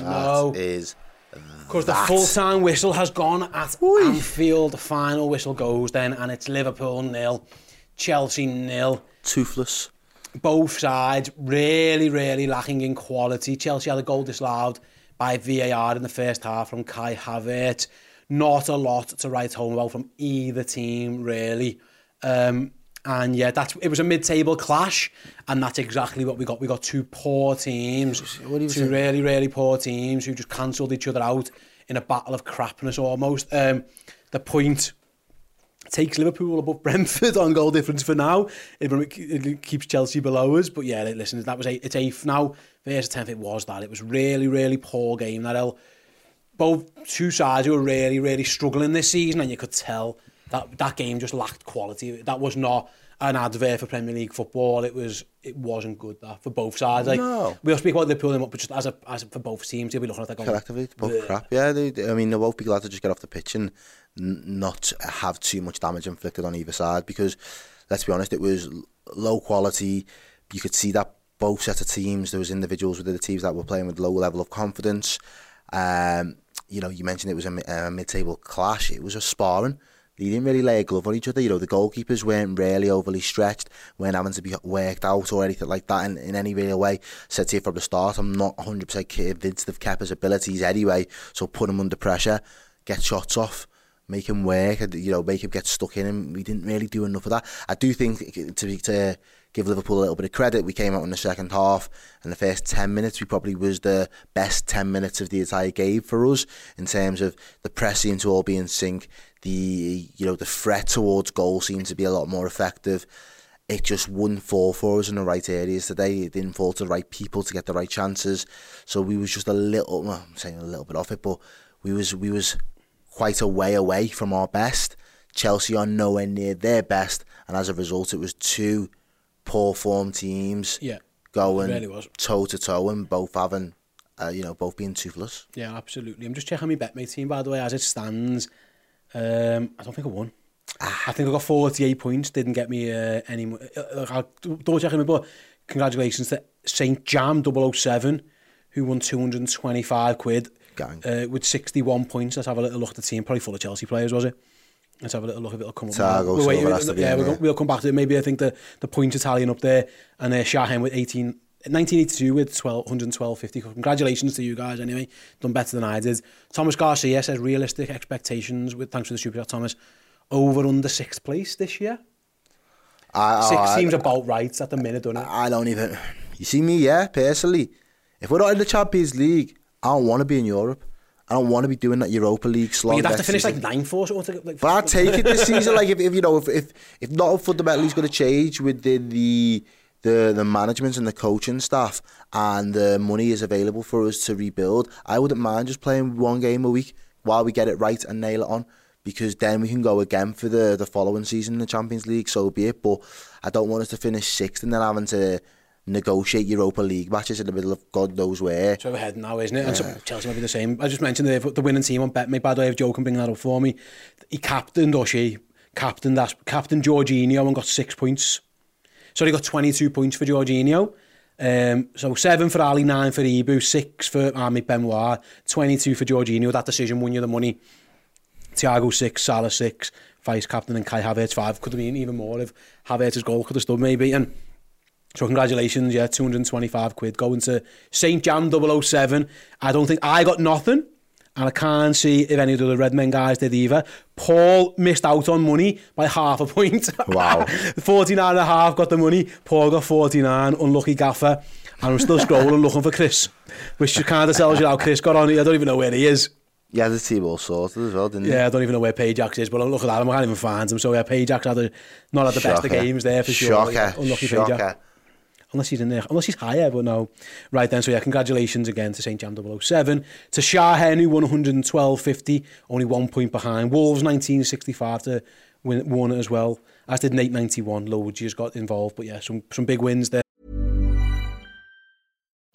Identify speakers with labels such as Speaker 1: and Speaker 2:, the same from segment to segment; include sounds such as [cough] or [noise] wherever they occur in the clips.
Speaker 1: No.
Speaker 2: That is
Speaker 1: because the full-time whistle has gone at Anfield. The final whistle goes then, and it's Liverpool nil, Chelsea nil.
Speaker 2: toothless.
Speaker 1: Both sides really, really lacking in quality. Chelsea had a goal disallowed by VAR in the first half from Kai Havertz. Not a lot to write home about from either team, really. Um, and yeah, that's it was a mid-table clash, and that's exactly what we got. We got two poor teams, two
Speaker 2: say?
Speaker 1: really, really poor teams who just cancelled each other out in a battle of crapness almost. Um, the point takes Liverpool above [laughs] Brentford on goal difference for now. It, it keeps Chelsea below us. But yeah, listen, that was eight, it's eighth now. Versus tenth, it was that. It was really, really poor game. That L. Both two sides were really, really struggling this season, and you could tell that that game just lacked quality. That was not an advert for Premier League football. It was it wasn't good that for both sides. Like
Speaker 2: No.
Speaker 1: we'll speak about Liverpool, but just as a as a, for both teams, you'll be looking at that going.
Speaker 2: collectively. Both crap. Yeah, they, I mean, they'll both be glad to just get off the pitch and n- not have too much damage inflicted on either side because, let's be honest, it was low quality. You could see that both sets of teams, there was individuals within the teams that were playing with low level of confidence. Um, you know, you mentioned it was a, a mid-table clash. It was a sparring. They didn't really lay a glove on each other. You know, the goalkeepers weren't really overly stretched, weren't having to be worked out or anything like that in, in any real way. Said to you from the start, I'm not 100% convinced of Kepa's abilities anyway. So put him under pressure, get shots off, make him work, you know, make him get stuck in. And we didn't really do enough of that. I do think to to give Liverpool a little bit of credit, we came out in the second half, and the first 10 minutes, we probably was the best 10 minutes of the entire game for us in terms of the pressing to all be in sync. The you know the threat towards goal seemed to be a lot more effective. It just wouldn't fall for us in the right areas today. It didn't fall to the right people to get the right chances. So we was just a little, well, I'm saying a little bit off it, but we was we was quite a way away from our best. Chelsea are nowhere near their best, and as a result, it was two poor form teams
Speaker 1: Yeah,
Speaker 2: going
Speaker 1: it really was.
Speaker 2: toe to toe and both having, uh, you know, both being toothless.
Speaker 1: Yeah, absolutely. I'm just checking my betmate team, by the way, as it stands. Um, I don't think I won. Ah. I think I got 48 points, didn't get me uh, any... Uh, I'll double check in my book. Congratulations to St Jam 007, who won 225 quid.
Speaker 2: Gang.
Speaker 1: Uh, with 61 points. Let's have a little look at the team. Probably full of Chelsea players, was it? Let's have a little look if it'll come up. We'll, wait, yeah, we'll, we'll come back to it. Maybe I think the, the points Italian up there and uh, Shahen with 18 1982 with 12, 112.50. Congratulations to you guys anyway. Done better than I did. Thomas Garcia says realistic expectations with thanks for the super chat, Thomas. Over under sixth place this year.
Speaker 2: I,
Speaker 1: Six
Speaker 2: I,
Speaker 1: seems about right at the minute, doesn't it?
Speaker 2: I don't even. You see me, yeah, personally. If we're not in the Champions League, I don't want to be in Europe. I don't want to be doing that Europa League slot.
Speaker 1: You'd have to finish
Speaker 2: season.
Speaker 1: like ninth or something. Like,
Speaker 2: But I'd take it this [laughs] season. Like if, if you know if if, if not fundamentally is going to change within the the the management and the coaching staff and the money is available for us to rebuild, I wouldn't mind just playing one game a week while we get it right and nail it on. Because then we can go again for the, the following season in the Champions League, so be it. But I don't want us to finish sixth and then having to negotiate Europa League matches in the middle of God knows where.
Speaker 1: So we're heading now, isn't it? And so Chelsea might be the same. I just mentioned the, the winning team on BetMate. By the way, if Joe can bring that up for me, he captained or she captained that captain Jorginho and got six points. Sorry, got 22 points for Jorginho. Um, so 7 for Ali, 9 for Ibu, 6 for Ami Benoit, 22 for Jorginho. That decision won you the money. Thiago 6, Salah 6, vice captain and Kai Havertz 5. Could have been even more if Havertz's goal could have stood maybe. And so congratulations, yeah, 225 quid going to St. Jan 007. I don't think I got nothing and I can't see if any of the Red Men guys did either. Paul missed out on money by half a point.
Speaker 2: Wow. [laughs]
Speaker 1: 49 and a half got the money. Paul got 49, unlucky gaffer. And I'm still scrolling looking for Chris, which kind of tells you how Chris got on. I don't even know where he is.
Speaker 2: Yeah, the team all sorted as well, didn't
Speaker 1: yeah, Yeah, I don't even know where Pajax is, but look at that, I can't even find him. So yeah, Pajax had a, not had the Shocker. best of games there for sure.
Speaker 2: Shocker.
Speaker 1: Unlucky
Speaker 2: Shocker.
Speaker 1: Pajax. Unless he's in there, unless he's higher, but no. Right then, so yeah, congratulations again to St. Jam 007. To Shah Henry, won 112.50, only one point behind. Wolves 1965 to win, won it as well, as did Nate 91. Loads just got involved, but yeah, some, some big wins there.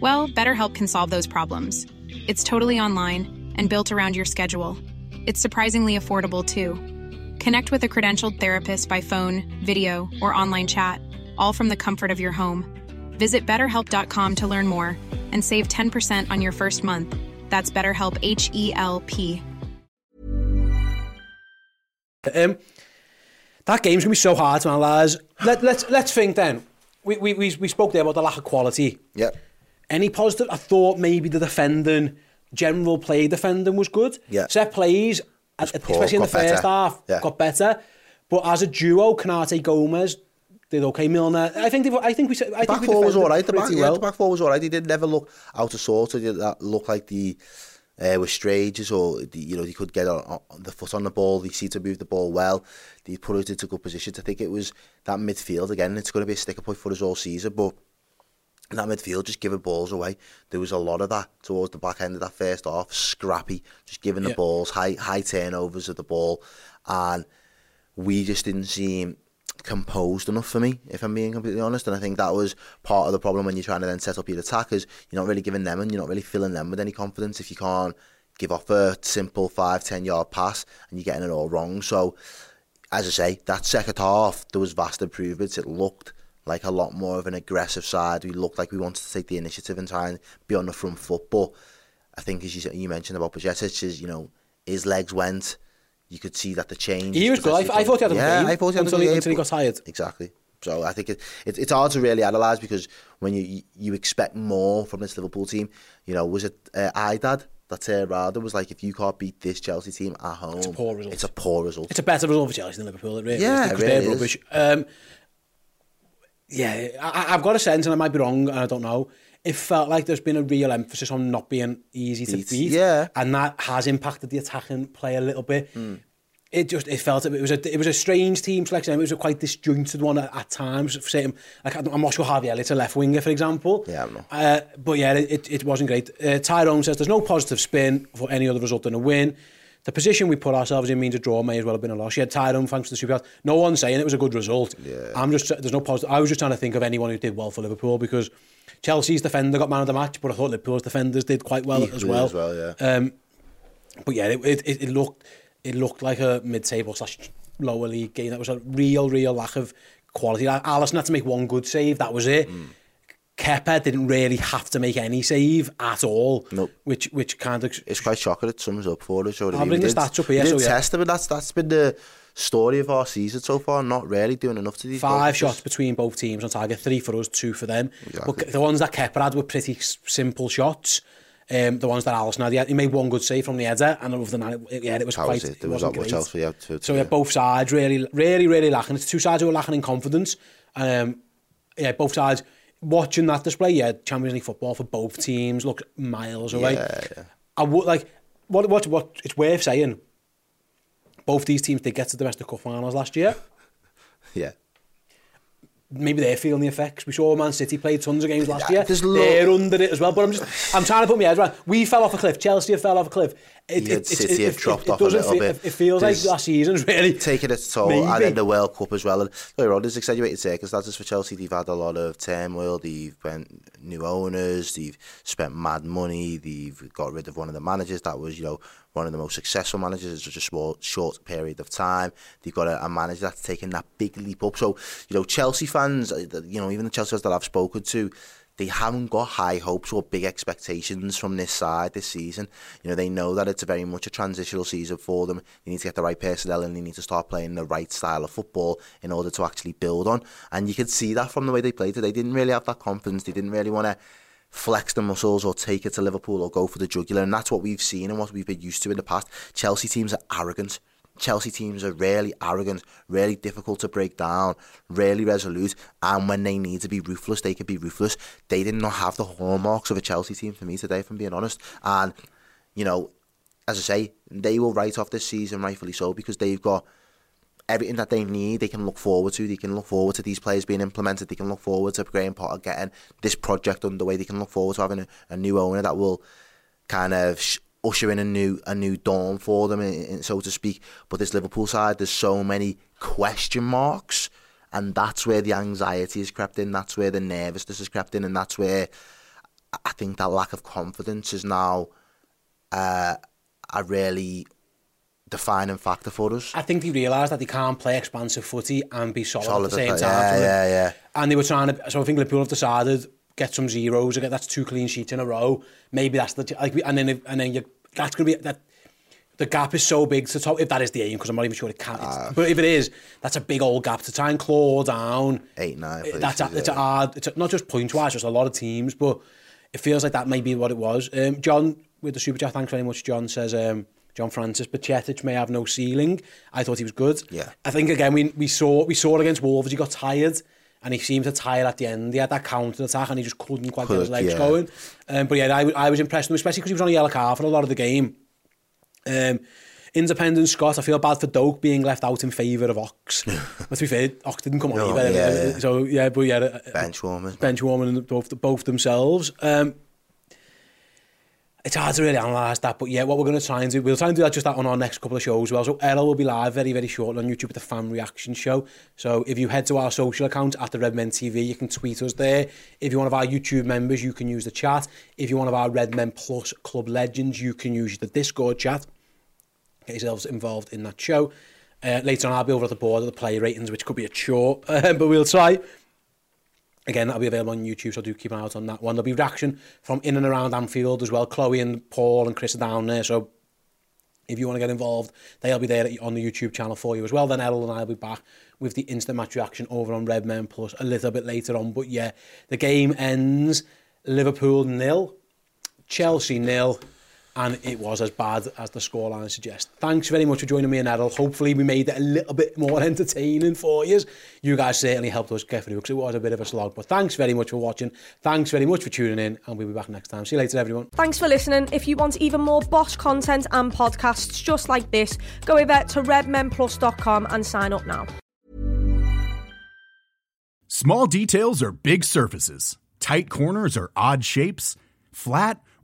Speaker 3: Well, BetterHelp can solve those problems. It's totally online and built around your schedule. It's surprisingly affordable too. Connect with a credentialed therapist by phone, video, or online chat, all from the comfort of your home. Visit betterhelp.com to learn more and save 10% on your first month. That's BetterHelp H E L P.
Speaker 1: Um, that game's going to be so hard to analyse. Let, let's, let's think then. We, we, we, we spoke there about the lack of quality.
Speaker 2: Yep.
Speaker 1: Any positive? I thought maybe the defending, general play defending was good.
Speaker 2: Yeah.
Speaker 1: Set plays,
Speaker 2: Was
Speaker 1: uh,
Speaker 2: poor,
Speaker 1: especially in the first
Speaker 2: better.
Speaker 1: half,
Speaker 2: Yeah.
Speaker 1: got better. But as a duo, Konate Gomez did okay. Milner, I think. I think we. I think
Speaker 2: back
Speaker 1: we
Speaker 2: four was all right. The back,
Speaker 1: pretty
Speaker 2: yeah,
Speaker 1: well.
Speaker 2: the back four was all right. He did never look out of sort. Or that look like the uh, with Strages or the, you know he could get on, on the foot on the ball. He seemed to move the ball well. He put us into good positions. I think it was that midfield again. It's going to be a sticker point for us all season, but. That midfield just giving balls away. There was a lot of that towards the back end of that first half. Scrappy, just giving the
Speaker 1: Yeah.
Speaker 2: balls, high high turnovers of the ball, and we just didn't seem composed enough for me, if I'm being completely honest. And I think that was part of the problem when you're trying to then set up your attackers. You're not really giving them and you're not really filling them with any confidence if you can't give off a simple five, ten yard pass and you're getting it all wrong. So, as I say, that second half, there was vast improvements. It looked like a lot more of an aggressive side. We looked like we wanted to take the initiative and try and be on the front foot. But I think, as you, you mentioned about Bajcetic, is you know his legs went. You could see that the change.
Speaker 1: He was good. I, I thought he had a
Speaker 2: yeah,
Speaker 1: game
Speaker 2: I thought he had
Speaker 1: until,
Speaker 2: a
Speaker 1: he,
Speaker 2: game,
Speaker 1: until he got tired.
Speaker 2: Exactly. So I think it, it, it's hard to really analyse because when you you expect more from this Liverpool team, you know, was it uh, Idad that around and was like, if you can't beat this Chelsea team at home, it's
Speaker 1: a poor result.
Speaker 2: It's a poor result.
Speaker 1: It's a better result for Chelsea than Liverpool. It really
Speaker 2: Yeah,
Speaker 1: is,
Speaker 2: it
Speaker 1: because
Speaker 2: really
Speaker 1: they're
Speaker 2: is.
Speaker 1: rubbish. Um, yeah, I, I've got a sense, and I might be wrong, and I don't know. It felt like there's been a real emphasis on not being easy to
Speaker 2: Beat,
Speaker 1: beat,
Speaker 2: yeah.
Speaker 1: and that has impacted the attacking play a little bit.
Speaker 2: Hmm.
Speaker 1: It just it felt it was a it was a strange team selection. It was a quite disjointed one at, at times. For certain, like I'm not sure Harvey Elliott's a left winger, for example.
Speaker 2: Yeah, I'm not.
Speaker 1: Uh, but yeah, it, it wasn't great. Uh, Tyrone says there's no positive spin for any other result than a win. the position we put ourselves in means a draw may as well have been a loss. You had Tyrone, thanks to the super. No one saying it was a good result.
Speaker 2: Yeah.
Speaker 1: I'm just there's no positive. I was just trying to think of anyone who did well for Liverpool because Chelsea's defender got man of the match, but I thought Liverpool's defenders did quite well
Speaker 2: Equally as
Speaker 1: well.
Speaker 2: As well yeah.
Speaker 1: Um, but yeah, it, it, it looked it looked like a mid-table slash lower league game. That was a real, real lack of quality. Allison had to make one good save. That was it.
Speaker 2: Mm.
Speaker 1: Kepa didn't really have to make any save at all.
Speaker 2: Nope.
Speaker 1: Which which kind of
Speaker 2: it's quite shocking. It sums up for us.
Speaker 1: I'll bring the stats up here.
Speaker 2: We did
Speaker 1: so, yeah.
Speaker 2: test it, but that's that's been the story of our season so far. Not really doing enough to these.
Speaker 1: Five
Speaker 2: goals.
Speaker 1: shots between both teams on target. Three for us, two for them.
Speaker 2: Exactly.
Speaker 1: But the ones that Kepa had were pretty simple shots. Um, the ones that Alisson had, he, had, he made one good save from the header, and over the night, yeah, it was
Speaker 2: that
Speaker 1: quite.
Speaker 2: Was it. There
Speaker 1: it
Speaker 2: was not much else we had to.
Speaker 1: So yeah, both sides really, really, really lacking. It's two sides who are lacking in confidence. Um, yeah, both sides Watching that display, yeah, Champions League football for both teams looked miles away.
Speaker 2: Yeah, yeah.
Speaker 1: I would like what what what it's worth saying. Both these teams did get to the domestic cup finals last year. [laughs]
Speaker 2: Yeah.
Speaker 1: maybe they're feeling the effects. We saw Man City play tons of games last
Speaker 2: Yeah,
Speaker 1: year. they're under it as well. But I'm just, I'm trying to put my head around. We fell off a cliff. Chelsea fell off a cliff. It,
Speaker 2: Yeah, City have dropped off a little bit.
Speaker 1: It feels
Speaker 2: There's-
Speaker 1: like last season's [laughs] really
Speaker 2: taking its [laughs] toll,
Speaker 1: Maybe.
Speaker 2: and then the World Cup as well. And later on, there's exaggerated circumstances for Chelsea. They've had a lot of turmoil. They've been new owners. They've spent mad money. They've got rid of one of the managers that was, you know, one of the most successful managers in such a small, short period of time. They've got a, a manager that's taken that big leap up. So, you know, Chelsea fans, uh, you know, even the Chelsea fans that I've spoken to, they haven't got high hopes or big expectations from this side this season. You know, they know that it's very much a transitional season for them. They need to get the right personnel and they need to start playing the right style of football in order to actually build on. And you could see that from the way they played today. They didn't really have that confidence. They didn't really want to flex the muscles or take it to Liverpool or go for the jugular. And that's what we've seen and what we've been used to in the past. Chelsea teams are arrogant. Chelsea teams are really arrogant, really difficult to break down, really resolute, and when they need to be ruthless, they can be ruthless. They did not have the hallmarks of a Chelsea team for me today, if I'm being honest. And, you know, as I say, they will write off this season, rightfully so, because they've got everything that they need, they can look forward to. They can look forward to these players being implemented. They can look forward to Graham Potter getting this project underway. They can look forward to having a, a new owner that will kind of sh- usher in a new a new dawn for them, in, in, so to speak. But this Liverpool side, there's so many question marks, and that's where the anxiety has crept in. That's where the nervousness has crept in, and that's where I- think that lack of confidence is now uh, a really defining factor for us.
Speaker 1: I think they realised that they can't play expansive footy and be solid,
Speaker 2: Solid
Speaker 1: at the same time.
Speaker 2: yeah,
Speaker 1: so
Speaker 2: yeah, yeah.
Speaker 1: And they were trying to. So I think Liverpool have decided get some zeros. Again, that's two clean sheets in a row. Maybe that's the like. we- And then if- and then you that's gonna be that. The gap is so big to top. If that is the aim, because I'm not even sure it can. It's- but if it is, that's a big old gap to try and claw down.
Speaker 2: Eight, nine
Speaker 1: That's a,
Speaker 2: places,
Speaker 1: it's a hard. It's a, not just point wise, just a lot of teams, but it feels like that may be what it was. Um, John with the super chat, thanks very much. John says. Um, John Francis, Bajcetic may have no ceiling. I thought he was good.
Speaker 2: Yeah.
Speaker 1: I think again we we saw we saw it against Wolves. He got tired, and he seemed to tire at the end. He had that counter attack and he just couldn't quite Could, get his legs
Speaker 2: yeah.
Speaker 1: going. Um, but yeah, I, I was impressed with him, especially because he was on a yellow card for a lot of the game. Um, independent Scott, I feel bad for Doak being left out in favour of Ox. [laughs] but to be fair, Ox didn't come on
Speaker 2: no,
Speaker 1: either.
Speaker 2: Yeah, uh, yeah.
Speaker 1: So yeah, but yeah, uh,
Speaker 2: bench warmers,
Speaker 1: bench warmers, both both themselves. Um, it's hard to really analyse that, but yeah, what we're going to try and do, we'll try and do that just that on our next couple of shows as well. So Errol will be live very, very shortly on YouTube with a fan reaction show. So if you head to our social account at the Redmen TV, you can tweet us there. If you're one of our YouTube members, you can use the chat. If you're one of our Redmen Plus Club legends, you can use the Discord chat. Get yourselves involved in that show. Uh, later on, I'll be over at the board of the player ratings, which could be a chore, [laughs] but we'll try. Again, that'll be available on YouTube, so do keep an eye out on that one. There'll be reaction from in and around Anfield as well. Chloe and Paul and Chris are down there, so if you want to get involved, they'll be there on the YouTube channel for you as well. Then Errol and I will be back with the instant match reaction over on Red Men Plus a little bit later on. But yeah, the game ends Liverpool nil, Chelsea nil. And it was as bad as the scoreline suggests. Thanks very much for joining me and Errol. Hopefully we made it a little bit more [laughs] entertaining for you. You guys certainly helped us get through because it was a bit of a slog. But thanks very much for watching. Thanks very much for tuning in, and we'll be back next time. See you later, everyone.
Speaker 4: Thanks for listening. If you want even more Bosch content and podcasts just like this, go over to redmenplus.com and sign up now.
Speaker 5: Small details are big surfaces. Tight corners are odd shapes. Flat,